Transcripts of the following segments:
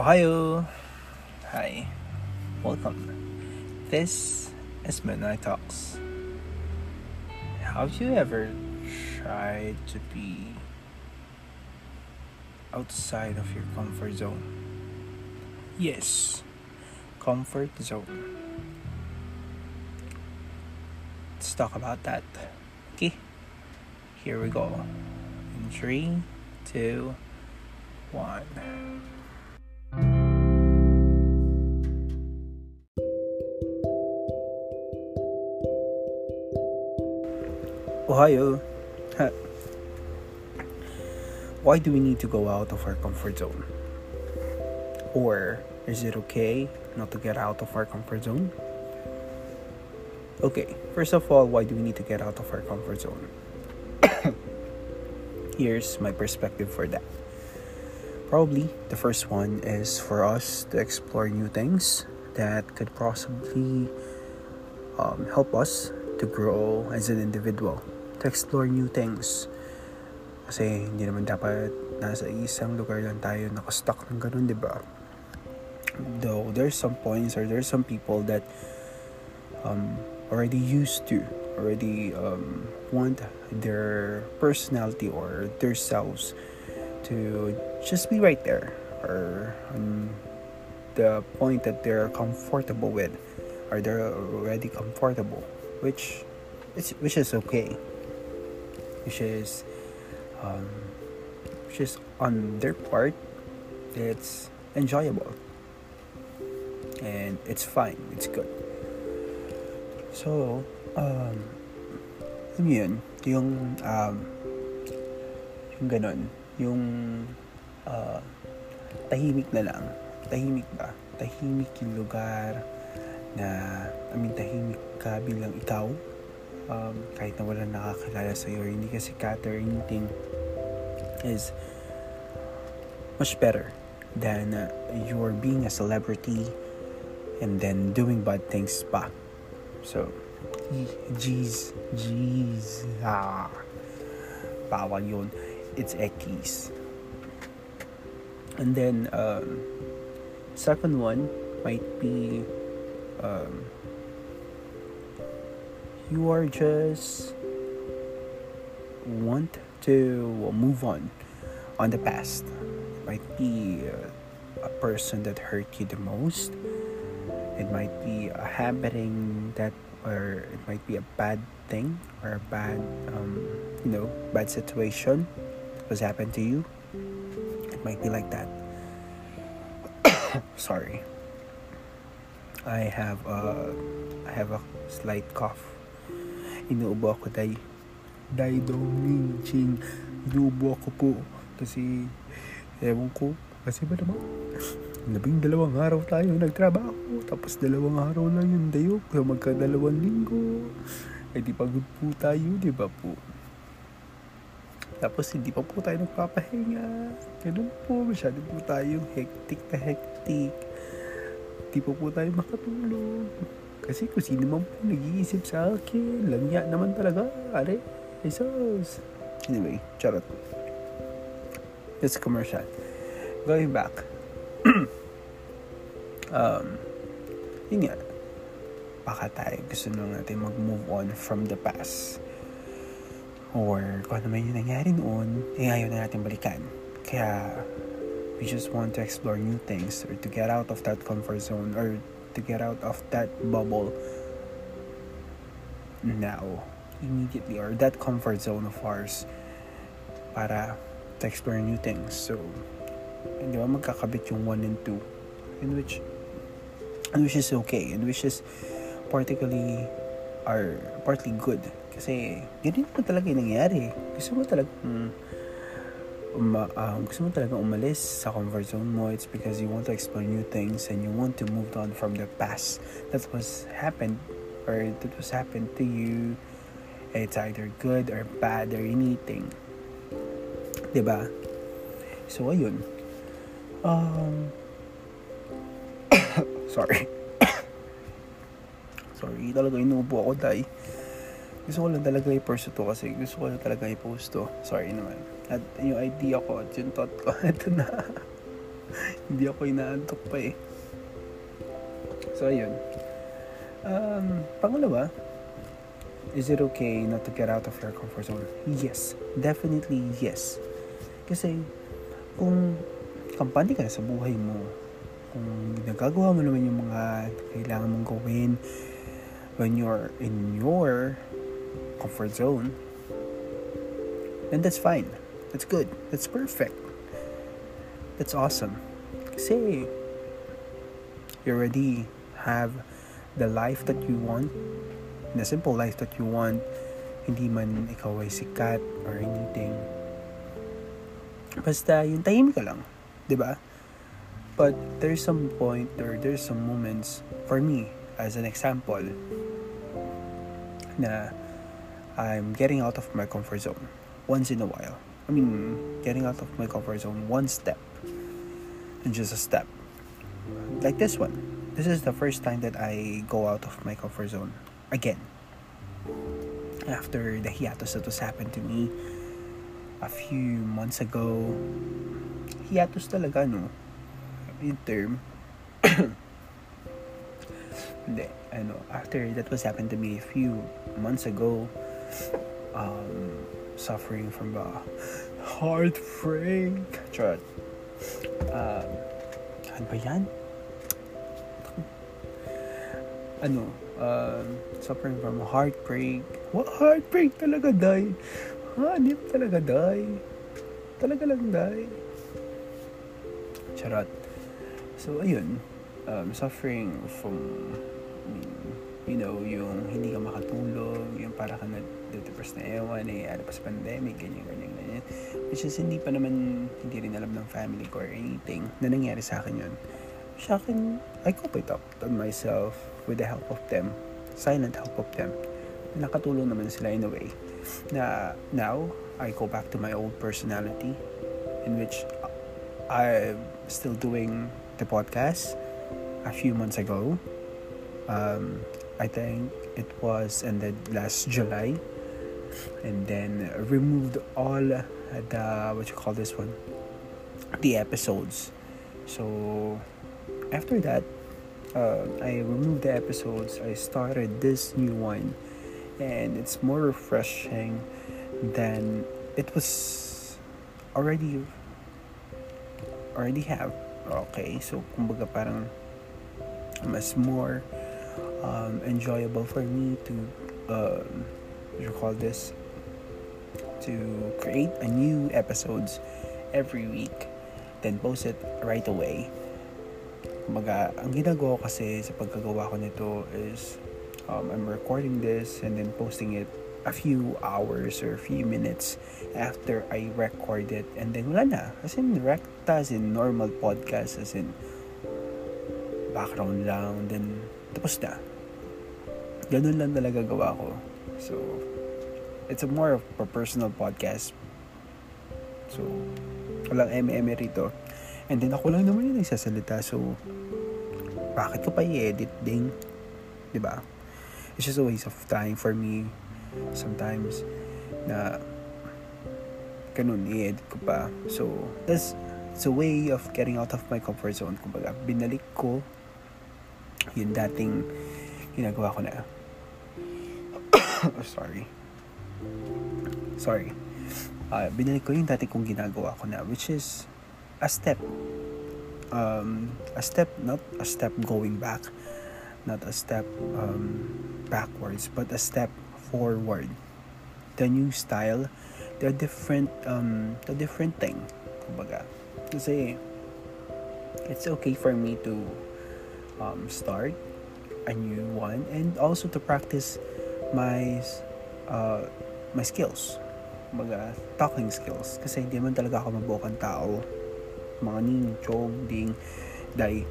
Ohio! Hi. Welcome. This is Midnight Talks. Have you ever tried to be outside of your comfort zone? Yes, comfort zone. Let's talk about that. Okay, here we go. In three, two, one. Ohio. Why do we need to go out of our comfort zone? Or is it okay not to get out of our comfort zone? Okay, first of all, why do we need to get out of our comfort zone? Here's my perspective for that. Probably the first one is for us to explore new things that could possibly um, help us to grow as an individual, to explore new things. Kasi hindi naman dapat nasa isang lugar lang tayo nakastuck ng ganun, di ba? Though there's some points or there's some people that um, already used to, already um, want their personality or their selves to just be right there or on the point that they're comfortable with or they're already comfortable which is which is okay which is um, which is on their part it's enjoyable. And it's fine it's good. So um yun yung um yung ganun. Yung uh, tahimik na lang. Tahimik ba? Tahimik yung lugar na I mean tahimik ka bilang ikaw um, kahit na wala nakakilala sa iyo hindi kasi is much better than uh, you're being a celebrity and then doing bad things pa so jeez jeez ah bawal yun it's Ekis. And then um, second one might be um, you are just want to move on on the past. It might be a person that hurt you the most. It might be a happening that, or it might be a bad thing or a bad, um, you know, bad situation was happened to you, it might be like that. Sorry. I have a I have a slight cough. Inuubo ako day. Day dong ching. Inuubo ako po. Kasi, ewan ko. Kasi ba naman? Labing dalawang araw tayo nagtrabaho. Tapos dalawang araw lang yung dayo. Kaya magkadalawang linggo. Eh di pagod po tayo, di ba po? Tapos hindi pa po tayo nagpapahinga. Ganun po, masyado po tayo hectic na hectic. Hindi pa po tayo makatulog. Kasi kung sino man po nag-iisip sa akin, langya naman talaga. Are, Jesus. Anyway, charot. That's commercial. Going back. um, yun nga. Baka tayo gusto nung natin mag-move on from the past or kung ano man yung nangyari noon, eh ayaw na natin balikan. Kaya, we just want to explore new things or to get out of that comfort zone or to get out of that bubble now, immediately, or that comfort zone of ours para to explore new things. So, hindi ba magkakabit yung 1 and 2 in which and which is okay and which is particularly are partly good kasi ganun naman talaga yung nangyari. Gusto mo talaga um, uma, um, gusto mo talaga umalis sa comfort zone mo. It's because you want to explore new things and you want to move on from the past. That was happened or that was happened to you. It's either good or bad or anything. ba diba? So, ayun. Um, sorry. sorry, talaga inuubo ako, dahil gusto ko lang talaga i-post to kasi gusto ko lang talaga i-post to. Sorry naman. At yung idea ko at yung thought ko, ito na. Hindi ako inaantok pa eh. So, ayun. Um, pangalawa, is it okay not to get out of your comfort zone? Yes. Definitely yes. Kasi, kung kampante ka sa buhay mo, kung nagagawa mo naman yung mga kailangan mong gawin when you're in your comfort zone, then that's fine. That's good. That's perfect. That's awesome. Kasi you already have the life that you want, the simple life that you want, hindi man ikaw ay sikat or anything. Basta yung tahimik ka lang, 'di ba? But there's some point or there's some moments for me as an example na I'm getting out of my comfort zone once in a while. I mean, getting out of my comfort zone one step and just a step. Like this one. This is the first time that I go out of my comfort zone again. After the hiatus that was happened to me a few months ago. Hiatus talaga, no? yung term hindi ano after that was happened to me a few months ago um suffering from a heartbreak. Charot. um ano ba yan? Ano um suffering from a heartbreak. What heartbreak talaga dai hanip talaga dai talaga lang dai charot. So, ayun. Um, suffering from, you know, yung hindi ka makatulog, yung para ka na-depress na ewan, eh, ano pa sa pandemic, ganyan, ganyan, ganyan. Which is, hindi pa naman, hindi rin alam ng family ko or anything na nangyari sa akin yun. Sa akin, I cope it up on myself with the help of them. Silent help of them. Nakatulong naman sila in a way. Na now, I go back to my old personality in which I'm still doing the podcast a few months ago. Um, I think it was ended last July, and then removed all the what you call this one, the episodes. So after that, uh, I removed the episodes. I started this new one, and it's more refreshing than it was already already have Okay, so kumbaga parang mas more um, enjoyable for me to um, what you call this to create a new episodes every week then post it right away. Kumbaga ang ginagawa ko kasi sa pagkagawa ko nito is um, I'm recording this and then posting it a few hours or a few minutes after I record it. And then wala na. As in recta as in normal podcast as in background lang then tapos na. Ganun lang talaga gawa ko. So it's a more of a personal podcast. So walang eme rito. And then ako lang naman yung nagsasalita. So bakit ko pa i-edit ding 'di ba it's just a waste of time for me sometimes na ganun i-edit ko pa. So that's it's a way of getting out of my comfort zone. Kumbaga binalik ko yung dating ginagawa ko na oh, sorry sorry. Uh, binalik ko yung dati kong ginagawa ko na which is a step. Um, a step not a step going back not a step um, backwards but a step forward. The new style the different um the different thing kumbaga. Kasi it's okay for me to um, start a new one and also to practice my uh, my skills kumbaga talking skills kasi hindi man talaga ako mabukang tao mga ning chong ding dahil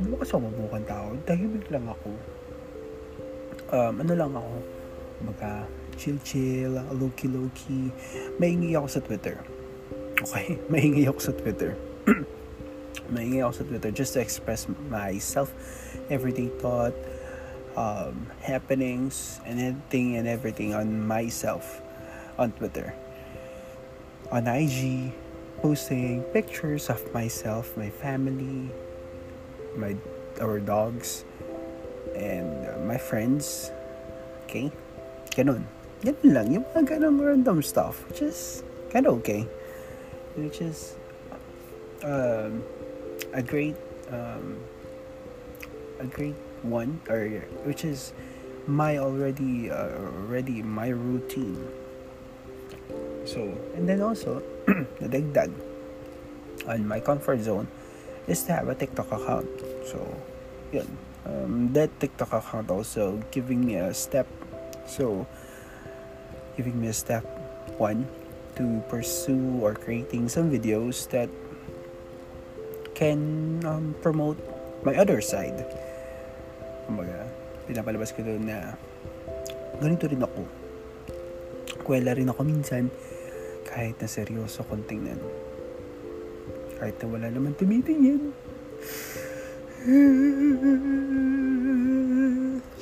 hindi kasi ako mabukang tao tahimik lang ako um, ano lang ako Kumbaga, chill-chill, low-key-low-key. Maingi ako sa Twitter. Okay? Maingi ako sa Twitter. Maingi ako sa Twitter just to express myself, everyday thought, um, happenings, and anything and everything on myself on Twitter. On IG, posting pictures of myself, my family, my our dogs, and uh, my friends. Okay? Ganun. Ganun lang. Yung mga ganun random stuff. Which is kind of okay. Which is um, a great um, a great one or which is my already uh, already my routine. So and then also nadagdag on my comfort zone is to have a TikTok account. So yun. Um, that TikTok account also giving me a step. So giving me a step one to pursue or creating some videos that can um, promote my other side kumbaga pinapalabas ko doon na ganito rin ako kwela rin ako minsan kahit na seryoso kong tingnan. Kahit na wala naman tumitingin.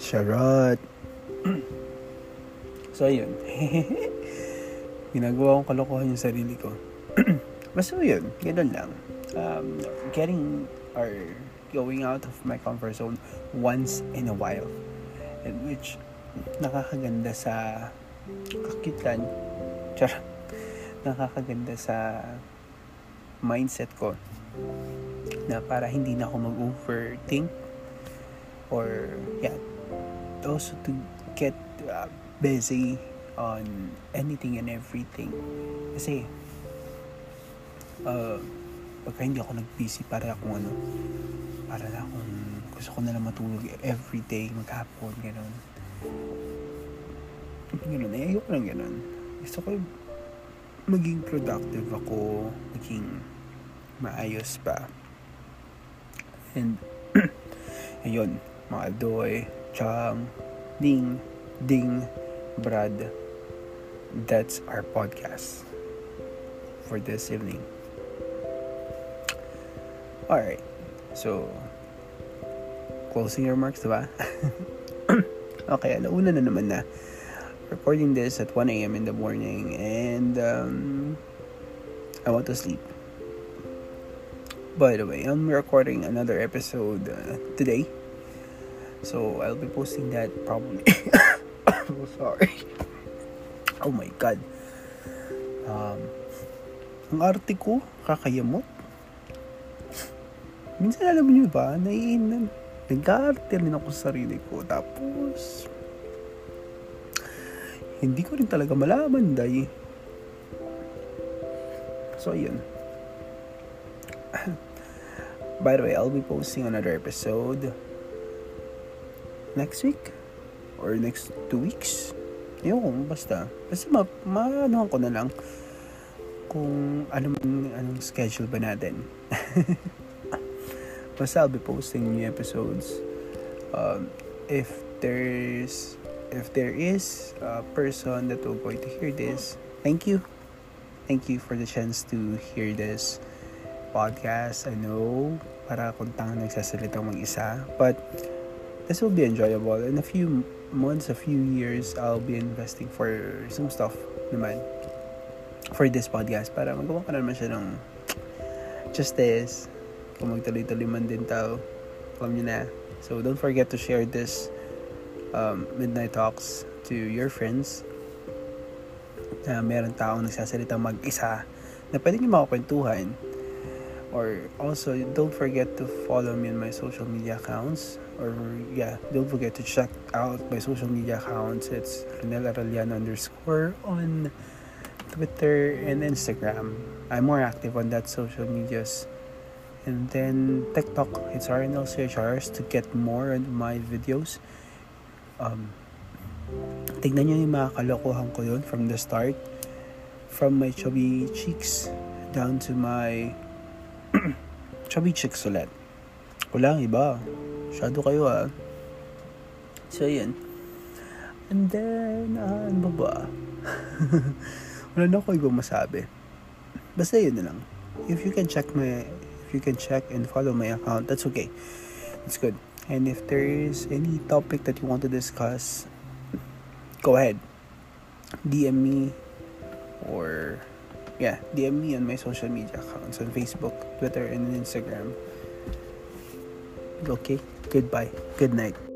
Charot. so, yun. Ginagawa kong kalokohan yung sarili ko. Basta yun, ganun lang. Um, getting or going out of my comfort zone once in a while. And which nakakaganda sa kakitan. Charot nakakaganda sa mindset ko na para hindi na ako mag-overthink or yeah also to get uh, busy on anything and everything kasi uh, pagka hindi ako nag-busy para akong ano para na akong gusto ko na lang matulog everyday maghapon gano'n gano'n eh ayoko lang gano'n gusto ko maging productive ako, maging maayos pa. And, ayun, mga Doy, Chang, Ding, Ding, Brad, that's our podcast for this evening. Alright, so, closing remarks, diba? okay, alauna na naman na recording this at 1 a.m. in the morning and um, I want to sleep. By the way, I'm recording another episode uh, today. So I'll be posting that probably. oh, sorry. Oh my god. Um, ang arte ko, kakayamot. Minsan alam niyo ba, naiinan, nag-arte rin ako sa sarili ko. Tapos, hindi ko rin talaga malaman, day. So, yun. By the way, I'll be posting another episode next week or next two weeks. Ayun, basta. Basta ma, ma ko na lang kung anong, anong schedule ba natin. basta I'll be posting new episodes. Um, if there's if there is a person that will going to hear this, thank you. Thank you for the chance to hear this podcast. I know, para akong tanga nagsasalita mag-isa. But, this will be enjoyable. In a few months, a few years, I'll be investing for some stuff naman for this podcast para magawa ka naman siya ng justice. Kung magtuloy-tuloy man din tao, alam niyo na. So, don't forget to share this um, Midnight Talks to your friends. Na meron taong nagsasalita mag-isa na pwede nyo makakwentuhan or also don't forget to follow me on my social media accounts. Or yeah don't forget to check out my social media accounts. It's Renel Aralian underscore on Twitter and Instagram. I'm more active on that social medias and then TikTok it's RNL CHRs to get more on my videos. Um, tignan nyo yung mga kalokohan ko yun from the start. From my chubby cheeks down to my chubby cheeks ulit. Wala iba. Shadow kayo ah. So yun. And then uh, ano ba ba? Wala na ako ibang masabi. Basta yun na lang. If you can check my you can check and follow my account that's okay it's good And if there is any topic that you want to discuss, go ahead. DM me or yeah, DM me on my social media accounts on Facebook, Twitter, and Instagram. Okay, goodbye. Good night.